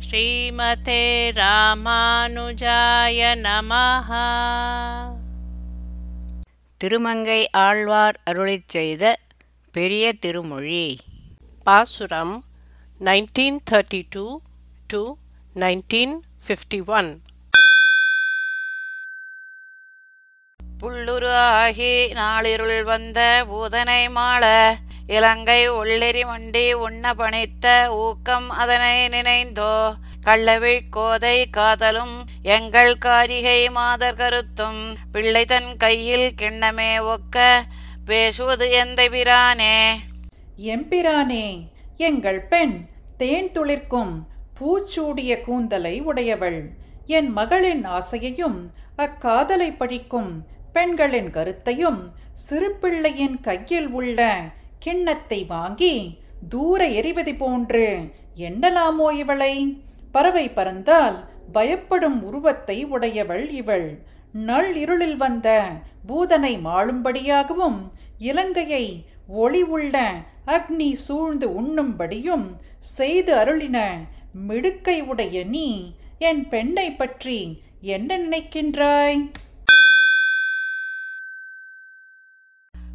ஸ்ரீமதே ராமானுஜாய நமஹ. திருமங்கை ஆழ்வார் அருளிச் செய்த பெரிய திருமொழி. பாசுரம் 1932 to 1951 புள்ளுரு ஆகி நாளிருள் வந்த பூதனை மாள இலங்கை உள்ளெறி மண்டி உண்ண பணித்த ஊக்கம் அதனை நினைந்தோ. கள்ளவிழ் கோதை காதலும் எங்கள் காரிகை மாதர் கருத்தும். பிள்ளை தன் கையில் கிண்ணமே ஒக்க பேசுவது எந்த பிரானே? எம்பிரானே எங்கள் பெண் தேன் துளிர்க்கும் பூச்சூடிய கூந்தலை உடையவள். என் மகளின் ஆசையையும் அக்காதலை பழிக்கும் பெண்களின் கருத்தையும் சிறு பிள்ளையின் கையில் உள்ள கிண்ணத்தை வாங்கி தூர எறிவது போன்று எண்ணலாமோ இவளை? பறவை பறந்தால் பயப்படும் உருவத்தை உடையவள் இவள். நள் இருளில் வந்த பூதனை மாளும்படியாகவும் இலங்கையை ஒளி உள்ள அக்னி சூழ்ந்து உண்ணும்படியும் செய்து அருளின மிடுக்கை உடைய நீ என் பெண்ணை பற்றி என்ன நினைக்கின்றாய்?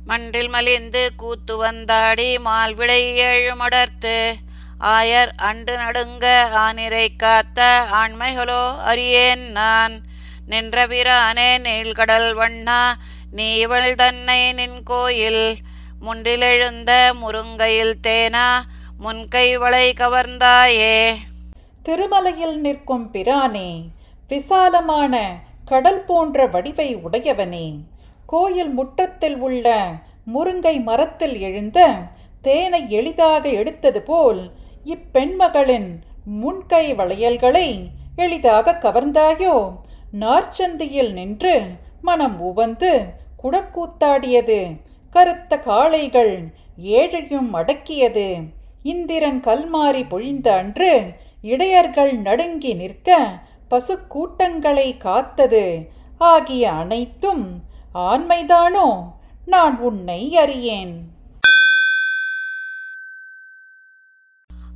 மன்றில் மலிந்து கூத்து வந்தாடி மால்விளை ஏழு மடர்த்து ஆயர் அன்று நடுங்க ஆனிரை காத்த ஆண்மைகளோ அறியேன் நான். நின்ற பிரானே நீள்கடல் வண்ணா நீ இவள் தன்னை நின் கோயில். முன்றிலெழுந்த முருங்கையில் தேனா முன்கை வளை கவர்ந்தாயே. திருமலையில் நிற்கும் பிரானே விசாலமான கடல் போன்ற வடிவை உடையவனே. கோயில் முற்றத்தில் உள்ள முருங்கை மரத்தில் எழுந்த தேனை எளிதாக எடுத்தது போல் இப்பெண்மகளின் முன்கை வளையல்களை எளிதாக கவர்ந்தாயோ? நார்ச்சந்தியில் நின்று மனம் உவந்து குடக்கூத்தாடியது. கருத்த காளைகள் ஏழையும் அடக்கியது. இந்திரன் கல்மாரி பொழிந்த அன்று இடையர்கள் நடுங்கி நிற்க பசுக்கூட்டங்களை காத்தது. ஆகிய அனைத்தும் ஆண்மைதானோ? நான் உன்னை அறியேன்.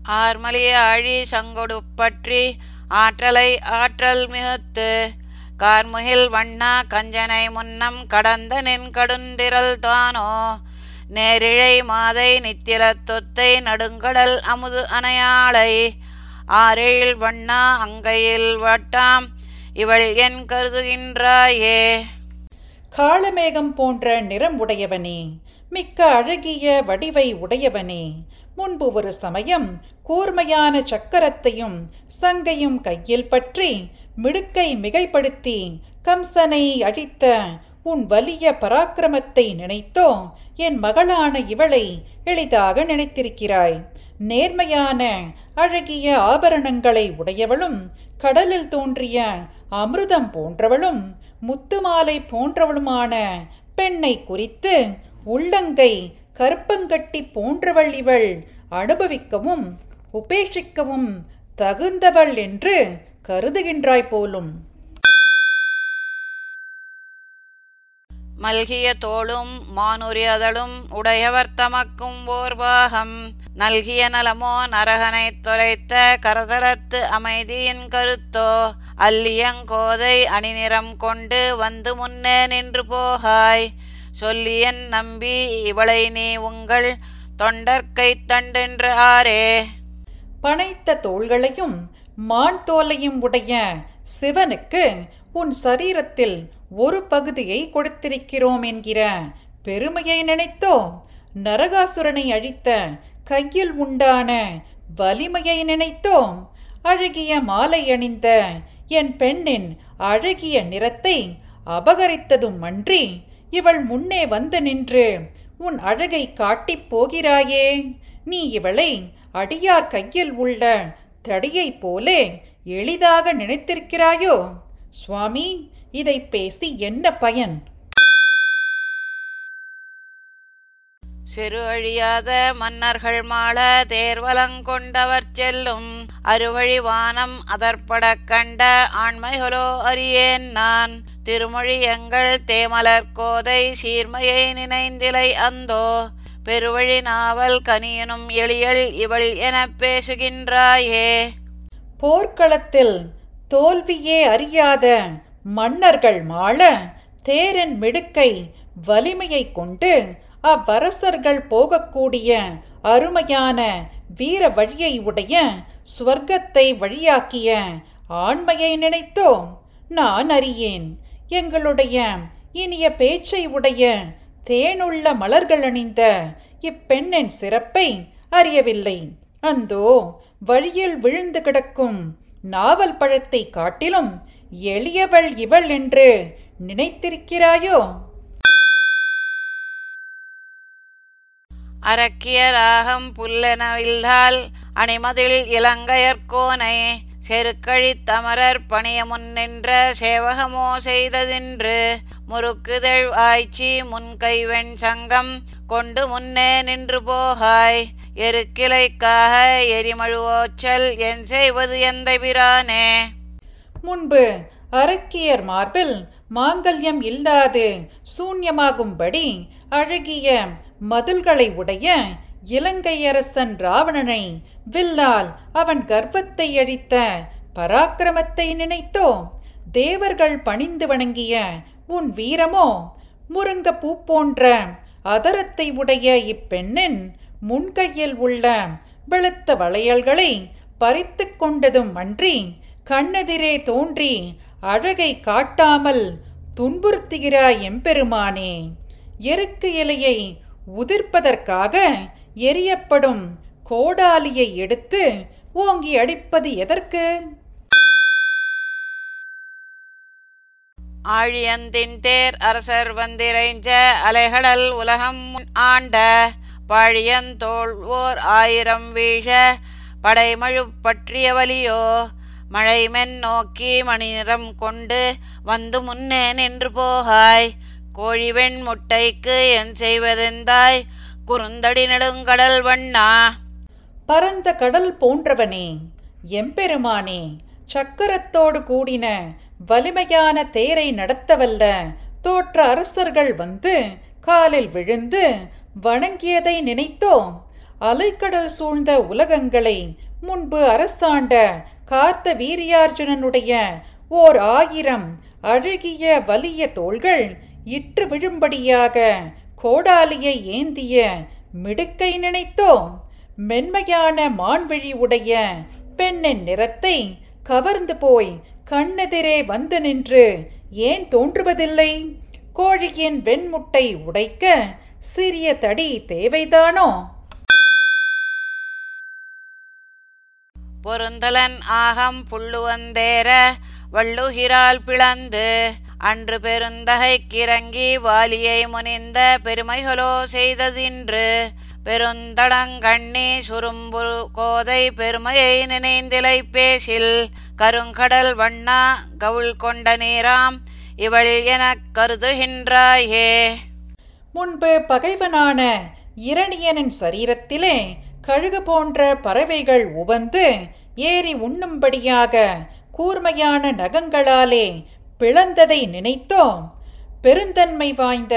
ஆர்மலி ஆழி சங்கொடு பற்றி ஆற்றலை ஆற்றல் மிகுத்து கார்முகில் வண்ணா கஞ்சனை முன்னம் கடந்த நின் கடுந்திரல் தானோ? நேரிழை மாதை நித்திர தொத்தை நடுங்கடல் அமுது அணையாளை ஆரேழில் வண்ணா அங்கையில் வட்டாம் இவள் என் கருதுகின்றாயே? காலமேகம் போன்ற நிறம் உடையவனே மிக்க அழகிய வடிவை உடையவனே. முன்பு ஒரு சமயம் கூர்மையான சக்கரத்தையும் சங்கையும் கையில் பற்றி மிடுக்கை மிகைப்படுத்தி கம்சனை அழித்த உன் வலிய பராக்கிரமத்தை நினைத்தோ என் மகளான இவளை எளிதாக நினைத்திருக்கிறாய். நேர்மையான அழகிய ஆபரணங்களை உடையவளும் கடலில் தோன்றிய அமிர்தம் போன்றவளும் முத்துமாலை போன்றவளுமான பெண்ணை குறித்து உள்ளங்கை கருப்பங்கட்டி போன்றவள் இவள் அனுபவிக்கவும் உபேட்சிக்கவும் தகுந்தவள் என்று கருதுகின்றாய் போலும். மல்கிய தோளும் மானுரியதளும் உடையவர் தமக்கும் ஓர்வாகம் நல்கிய நலமோ நரகனைத் தொலைத்த கரதரத்து அமைதியின் கருத்தோ அல்லியங்கோதை அணிநிறம் கொண்டு வந்து முன்னே நின்று போகாய். சொல்லியன் நம்பி இவளை நீ உங்கள் தொண்டர்க்கை தண்டென்று ஆரே பனைத்த தோள்களையும் மான் தோலையும் உடைய சிவனுக்கு உன் சரீரத்தில் ஒரு பகுதியை கொடுத்திருக்கிறோம் என்கிற பெருமையை நினைத்தோ நரகாசுரனை அழித்த கையில் உண்டான வலிமையை நினைத்தோம். அழகிய மாலை அணிந்த என் பெண்ணின் அழகிய நிறத்தை அபகரித்ததும் அன்றி இவள் முன்னே வந்து நின்று உன் அழகை காட்டிப் போகிறாயே. நீ இவளை அடியார் கையில் உள்ள தடியைப் போலே எளிதாக நினைத்திருக்கிறாயோ? சுவாமி இதை பேசி என்ன பயன்? சிறு அழியாத மன்னர்கள் மாள தேர்வலங்கொண்டவர் செல்லும் அருவழி வானம் அதற்படக் கண்ட ஆண்மைகளோ அறியேன் நான். திருமொழி எங்கள் தேமலர் கோதை சீர்மையை நினைந்திலை அந்தோ. பெருவழி நாவல் கனியனும் எளியல் இவள் எனப் பேசுகின்றாயே. போர்க்களத்தில் தோல்வியே அறியாத மன்னர்கள் மாள தேரன் மிடுக்கை வலிமையை கொண்டு அவ்வரசர்கள் போகக்கூடிய அருமையான வீர வழியை உடைய ஸ்வர்க்கத்தை வழியாக்கிய ஆண்மையை நினைத்தோ நான் அறியேன் எங்களுடைய இனிய பேச்சை உடைய தேனுள்ள மலர்கள் அணிந்த இப்பெண்ணின் சிறப்பை அறியவில்லை. அந்தோ வழியில் விழுந்து கிடக்கும் நாவல் பழத்தை காட்டிலும் எளியவள் இவள் என்று நினைத்திருக்கிறாயோ? அரக்கியராகம் புல்லெனவில்லால் அணிமதில் இலங்கையர்கோனை செருக்கழித் தமரர் பணிய முன்னின்ற சேவகமோ செய்ததின்று முறுக்குதழ் ஆய்ச்சி முன்கைவெண் சங்கம் கொண்டு முன்னே நின்று போகாய். எருக்கிளைக்காக எரிமழுவோச்சல் என் செய்வது எந்த பிரானே? முன்பு அரக்கியர் மார்பில் மாங்கல்யம் இல்லாது சூன்யமாகும்படி அழகிய மதில்களை உடைய இலங்கையரசன் ராவணனை வில்லால் அவன் கர்வத்தை அழித்த பராக்கிரமத்தை நினைத்தோ? தேவர்கள் பணிந்து வணங்கிய உன் வீரமோ முருங்க பூ போன்ற அதரத்தை உடைய இப்பெண்ணின் முன்கையில் உள்ள வெளுத்த வளையல்களை பறித்து கொண்டதும் அன்றி கண்ணெதிரே தோன்றி அழகை காட்டாமல் துன்புறுத்துகிறாய் எம்பெருமானே. எருக்கு இலையை உதிர்ப்பதற்காக எரியப்படும் கோடாலியை எடுத்து ஓங்கி அடிப்பது எதற்கு? ஆழியந்தின் தேர் அரசர் வந்திரைஞ்ச அலைகடல் உலகம் ஆண்ட பாழியந்தோழ்வோர் ஆயிரம் வீழ படைமழு பற்றிய வலியோ மழைமென் நோக்கி மணிநிறம் கொண்டு வந்து முன்னே நின்று போகாய். கோழிவெண் முட்டைக்கு என் செய்வதெந்தாய்? குறுந்தடி நெடுங்கடல் வண்ணா? பரந்த கடல் போன்றவனே எம்பெருமானே சக்கரத்தோடு கூடின வலிமையான தேரை நடத்தவல்ல தோற்ற அரசர்கள் வந்து காலில் விழுந்து வணங்கியதை நினைத்தோ? அலைக்கடல் சூழ்ந்த உலகங்களை முன்பு அரசாண்ட கார்த்த வீரியார்ஜுனனுடைய ஓர் ஆயிரம் அழகிய வலிய தோள்கள் இற்று விழும்படியாக கோடாலியை ஏந்திய மிடுக்கை நினைத்தோம். மென்மையான மான்விழி உடைய பெண்ணின் நிறத்தை கவர்ந்து போய் கண்ணெதிரே வந்து நின்று ஏன் தோன்றுவதில்லை? கோழியின் வெண்முட்டை உடைக்க சிறிய தடி தேவைதானோ? பொருந்தலன் ஆகம் புள்ளுவந்தேர வள்ளுகிறாள் பிளந்து அன்று பெருந்தகை கிறங்கி வாலியை முனிந்த பெருமைகளோ செய்ததின்று பெருந்தடங்கண்ணி சுரும்புரு கோதை பெருமையை நினைந்திலை பேசில் கருங்கடல் வண்ணா கவுள் கொண்ட நீராம் இவள் எனக் கருதுகின்றாயே. முன்பு பகைவனான இரணியனின் சரீரத்திலே கழுகு போன்ற பறவைகள் உவந்து ஏறி உண்ணும்படியாக கூர்மையான நகங்களாலே பிளந்ததை நினைத்தோம். பெருந்தன்மை வாய்ந்த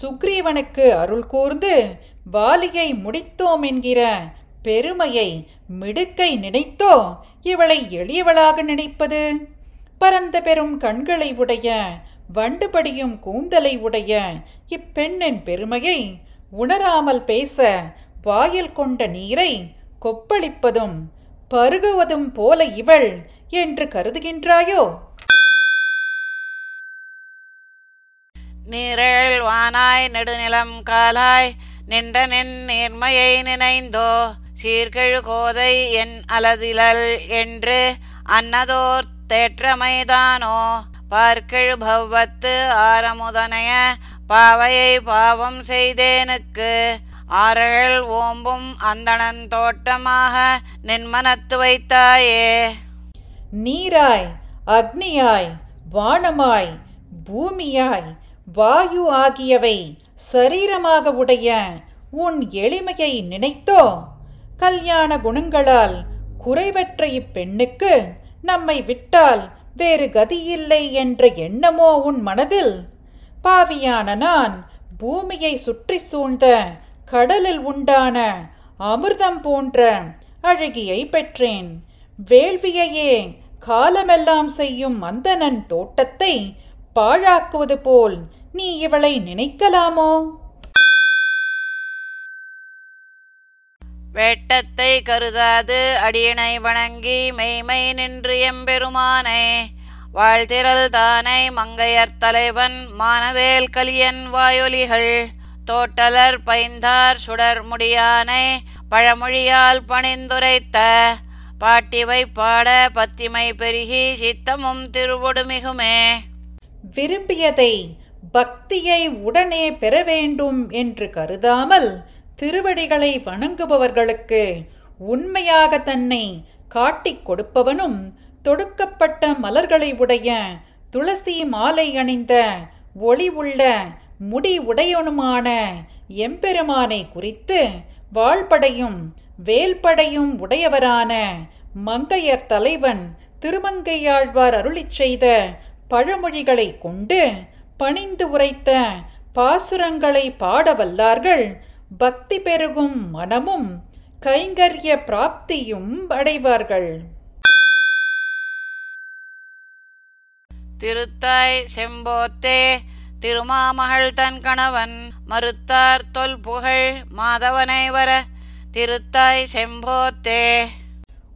சுக்ரீவனுக்கு அருள் கூர்ந்து வாலியை முடித்தோம் என்கிற பெருமையை மிடுக்கை நினைத்தோ? இவளை எளியவளாக நினைப்பது? பரந்த பெரும் கண்களை உடைய வண்டுபடியும் கூந்தலை உடைய இப்பெண்ணின் பெருமையை உணராமல் பேச வாயில் கொண்ட நீரை கொப்பளிப்பதும் பருகுவதும் போல இவள் என்று கருதுகின்றாயோ? நிரல் வானாய் நெடுநிலம் காலாய் நின்ற நின் நேர்மையை நினைந்தோ சீர்கெழு கோதை என் அலதிலல் என்று அன்னதோர் தேற்றமைதானோ பார்க்கெழு பவ்வத்து ஆரமுதனைய பாவையை பாவம் செய்தேனுக்கு ஆரழல் ஓம்பும் அந்தணன் தோட்டமாக நின்மனத்து வைத்தாயே. நீராய் அக்னியாய் வானமாய் பூமியாய் வாயு ஆகியவை சரீரமாக உடைய உன் எளிமையை நினைத்தோ? கல்யாண குணங்களால் குறைவற்ற இப்பெண்ணுக்கு நம்மை விட்டால் வேறு கதியில்லை என்ற எண்ணமோ உன் மனதில்? பாவியான நான் பூமியை சுற்றி சூழ்ந்த கடலில் உண்டான அமிர்தம் போன்ற அழகியை பெற்றேன். வேள்வியையே காலமெல்லாம் செய்யும் மந்தனன் தோட்டத்தை பாழாக்குவது போல் நீ இவளை நினைக்கலாமோ? வேட்டத்தை கருதாது அடியனை வணங்கி மெய்மை நின்று எம்பெருமானே. வாழ்திரல் தானை மங்கையர் தலைவன் மானவேல் கலியன் வாயொலிகள். தோட்டலர் பைந்தார் சுடர் முடியானை பழமொழியால் பணிந்துரைத்த பாட்டிவை பாட பத்திமை பெருகி சித்தமும் திருவொடுமிகுமே. விரும்பியதை பக்தியை உடனே பெற வேண்டும் என்று கருதாமல் திருவடிகளை வணங்குபவர்களுக்கு உண்மையாக தன்னை காட்டிக் கொடுப்பவனும் தொடுக்கப்பட்ட மலர்களை உடைய துளசி மாலை அணிந்த ஒளி உள்ள முடி உடையனுமான எம்பெருமானை குறித்து வாழ்படையும் வேல்படையும் உடையவரான மங்கையர் தலைவன் திருமங்கையாழ்வார் அருளிச் செய்த பழமொழிகளை கொண்டு பணிந்து உரைத்த பாசுரங்களை பாட வல்லார்கள் பக்தி பெருகும் மனமும் கைங்கரிய பிராப்தியும் அடைவார்கள். திருத்தாய் செம்போத்தே திருமாமகள் தன் கணவன் மறுத்தார் தொல் புகழ் மாதவனை வர திருத்தாய் செம்போத்தே.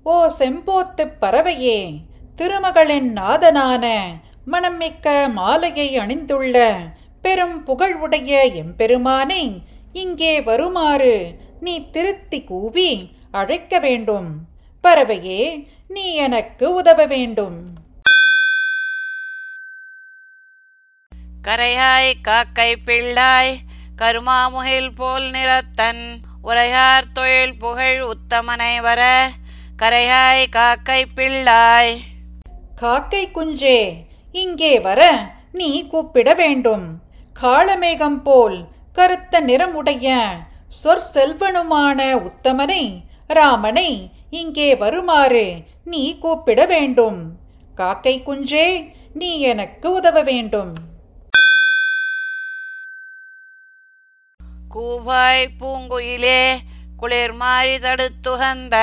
ஓ செம்போத்துப் பறவையே திருமகளின் நாதனான மணமிக்க மாலையை அணிந்துள்ள பெரும் புகழ் உடைய எம்பெருமானை இங்கே வருமாறு நீ திருத்தி கூவி அழைக்க வேண்டும். பறவையே நீ எனக்கு உதவ வேண்டும். கரையாய் காக்கை பிள்ளாய் கருமாமுகில் போல் நிறத்தன் உரையார் தொழில் புகழ் உத்தமனை வர கரையாய் காக்கை பிள்ளாய். காக்கை குஞ்சே இங்கே வர நீ கூப்பிட வேண்டும். காளமேகம் போல் கருத்த நிறமுடைய சொற் செல்வனுமான உத்தமனை ராமனை இங்கே வருமாறு நீ கூப்பிட வேண்டும். காக்கை குஞ்சே நீ எனக்கு உதவ வேண்டும். கூவாய் பூங்குயிலே குளிர் மாறி தடுத்துகந்த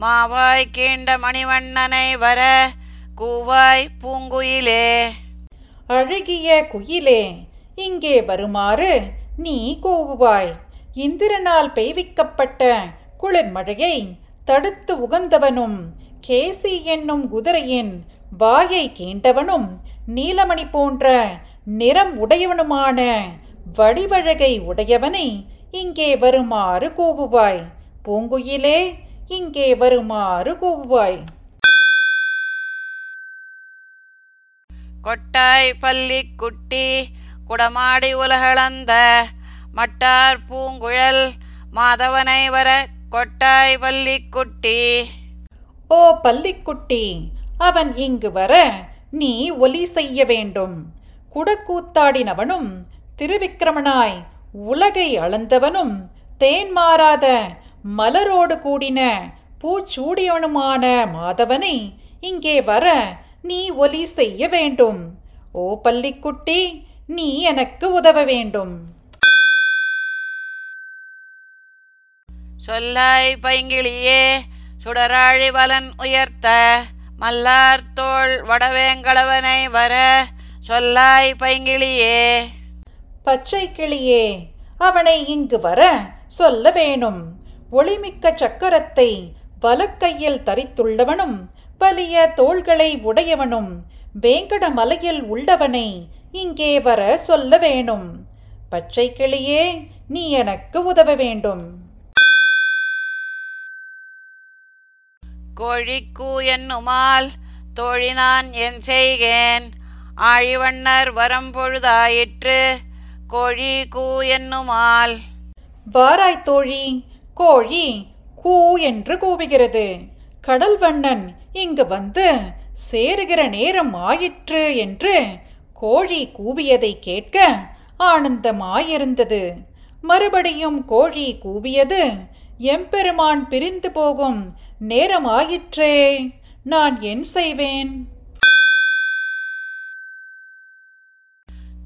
மாவாய் கீண்ட மணிவண்ணனை வர கூவாய் பூங்குயிலே. அழகிய குயிலே இங்கே வருமாறு நீ கூவுவாய். இந்திரனால் பெய்விக்கப்பட்ட குளிர்மழையை தடுத்து உகந்தவனும் கேசி என்னும் குதிரையின் வாயை கீண்டவனும் நீலமணி போன்ற நிறம் உடையவனுமான வடிவழகை உடையவனை இங்கே வருமாறு கூவுவாய். பூங்குயிலே இங்கே வருமாறு கூவுவாய். கொட்டாய் பள்ளி குட்டி குடமாடி உலகளந்த மட்டார் பூங்குழல் மாதவனை வர கொட்டாய் பள்ளி குட்டி ஓ பள்ளிக்குட்டி அவன் இங்கு வர நீ ஒலி செய்ய வேண்டும். குடக்கூத்தாடினவனும் திருவிக்கிரமனாய் உலகை அளந்தவனும் தேன் மாறாத மலரோடு கூடின பூச்சூடியவனுமான மாதவனை இங்கே வர நீ ஒலி செய்ய வேண்டும். ஓ பள்ளிக்குட்டி நீ எனக்கு உதவ வேண்டும். சொல்லாய் பைங்கிளியே சுடராழி வலன் உயர்த்த மல்லார் தோள் வடவேங்கடவனை வர சொல்லாய் பைங்கிளியே. பச்சை கிளியே அவனை இங்கு வர சொல்ல வேணும். ஒளிமிக்க சக்கரத்தை வலக்கையில் தரித்துள்ளவனும் பலிய தோள்களை உடையவனும் வேங்கட மலையில் உள்ளவனை இங்கே வர சொல்ல வேணும். பச்சை கிளியே நீ எனக்கு உதவ வேண்டும். கோழிக்கூ என்னுமால் தோழினான் என் செய்கேன். ஆழிவண்ணர் வரம்பொழுதாயிற்று கோழி கூ என்னுமால். வாராய் தோழி கோழி கூ என்று கூவுகிறது. கடல் வண்ணன் இங்கு வந்து சேருகிற நேரம் ஆயிற்று என்று கோழி கூவியதை கேட்க ஆனந்தமாயிருந்தது. மறுபடியும் கோழி கூவியது எம்பெருமான் பிரிந்து போகும் நேரம் ஆயிற்றே நான் என் செய்வேன்.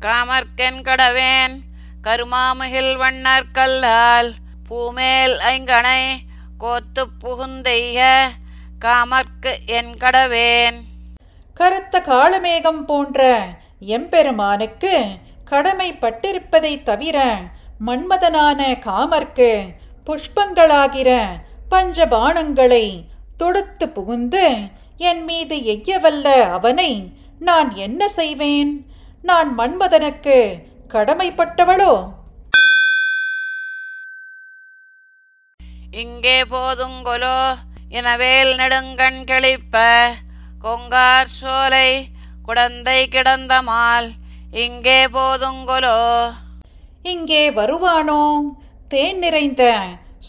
காமர்க்கென் கடவேன் கருமாமுகில் வண்ணர் கல்லால் பூமேல் ஐங்கணை கோத்து புகுந்தெய்ய காமர்க்கு என் கடவேன். கருத்த காளமேகம் போன்ற எம்பெருமானுக்கு கடமைப்பட்டிருப்பதைத் தவிர மன்மதனான காமர்க்கு புஷ்பங்களாகிற பஞ்சபானங்களை தொடுத்து புகுந்து என் மீது எய்யவல்ல அவனை நான் என்ன செய்வேன்? நான் மன்மதனுக்கு கடமைப்பட்டவளோ? இங்கே போதுங்கொலோ எனவேல் நெடுங்கண் கிளிப்ப கொங்கார் சோலை குடந்தை கிடந்த மால் இங்கே போதுங்கொலோ இங்கே வருவானோ? தேன் நிறைந்த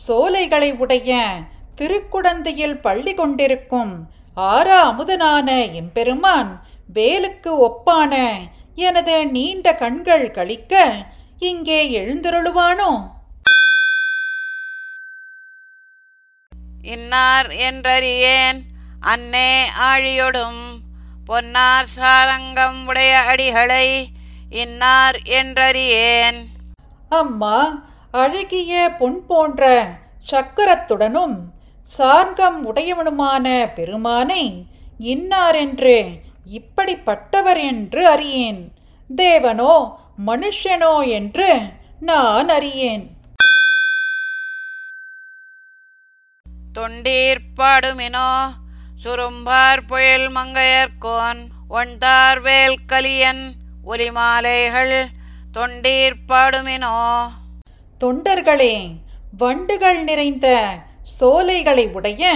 சோலைகளை உடைய திருக்குடந்தையில் பள்ளி கொண்டிருக்கும் ஆறா அமுதனான எம்பெருமான் வேலுக்கு ஒப்பான எனது நீண்ட கண்கள் கழிக்க இங்கே எழுந்தருளுவானோ? இன்னார் என்றறியேன் அன்னே ஆழியொடும். பொன்னார் சாரங்கம் உடைய அடிகளை இன்னார் என்றறியேன். அம்மா அழகிய பொன் போன்ற சக்கரத்துடனும் சார்கம் உடையவனுமான பெருமானை இன்னாரென்று இப்படிப்பட்டவர் என்று அறியேன். தேவனோ மனுஷனோ என்று நான் அறியேன். தொண்டீர்ப்பாடுமினோ சுரும்பார் புயல் மங்கையர்கோன் ஒன்தார் வேல் கலியன் ஒலிமாலைகள் தொண்டீர்ப்பாடுமினோ தொண்டர்களே வண்டுகள் நிறைந்த சோலைகளை உடைய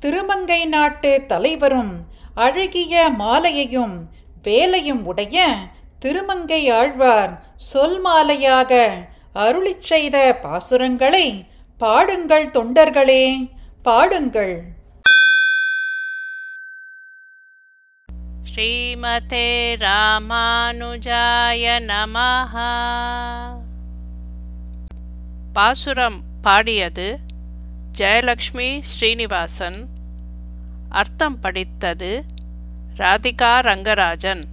திருமங்கை நாட்டு தலைவரும் அழகிய மாலையையும் வேலையும் உடைய திருமங்கை ஆழ்வார் சொல் மாலையாக அருளிச் செய்த பாசுரங்களை பாடுங்கள் தொண்டர்களே பாடுங்கள். ஸ்ரீமதே ராமானுஜாய நமஹா. பாசுரம் பாடியது ஜெயலக்ஷ்மி ஸ்ரீனிவாசன். அர்த்தம் படித்தது ராதிகா ரங்கராஜன்.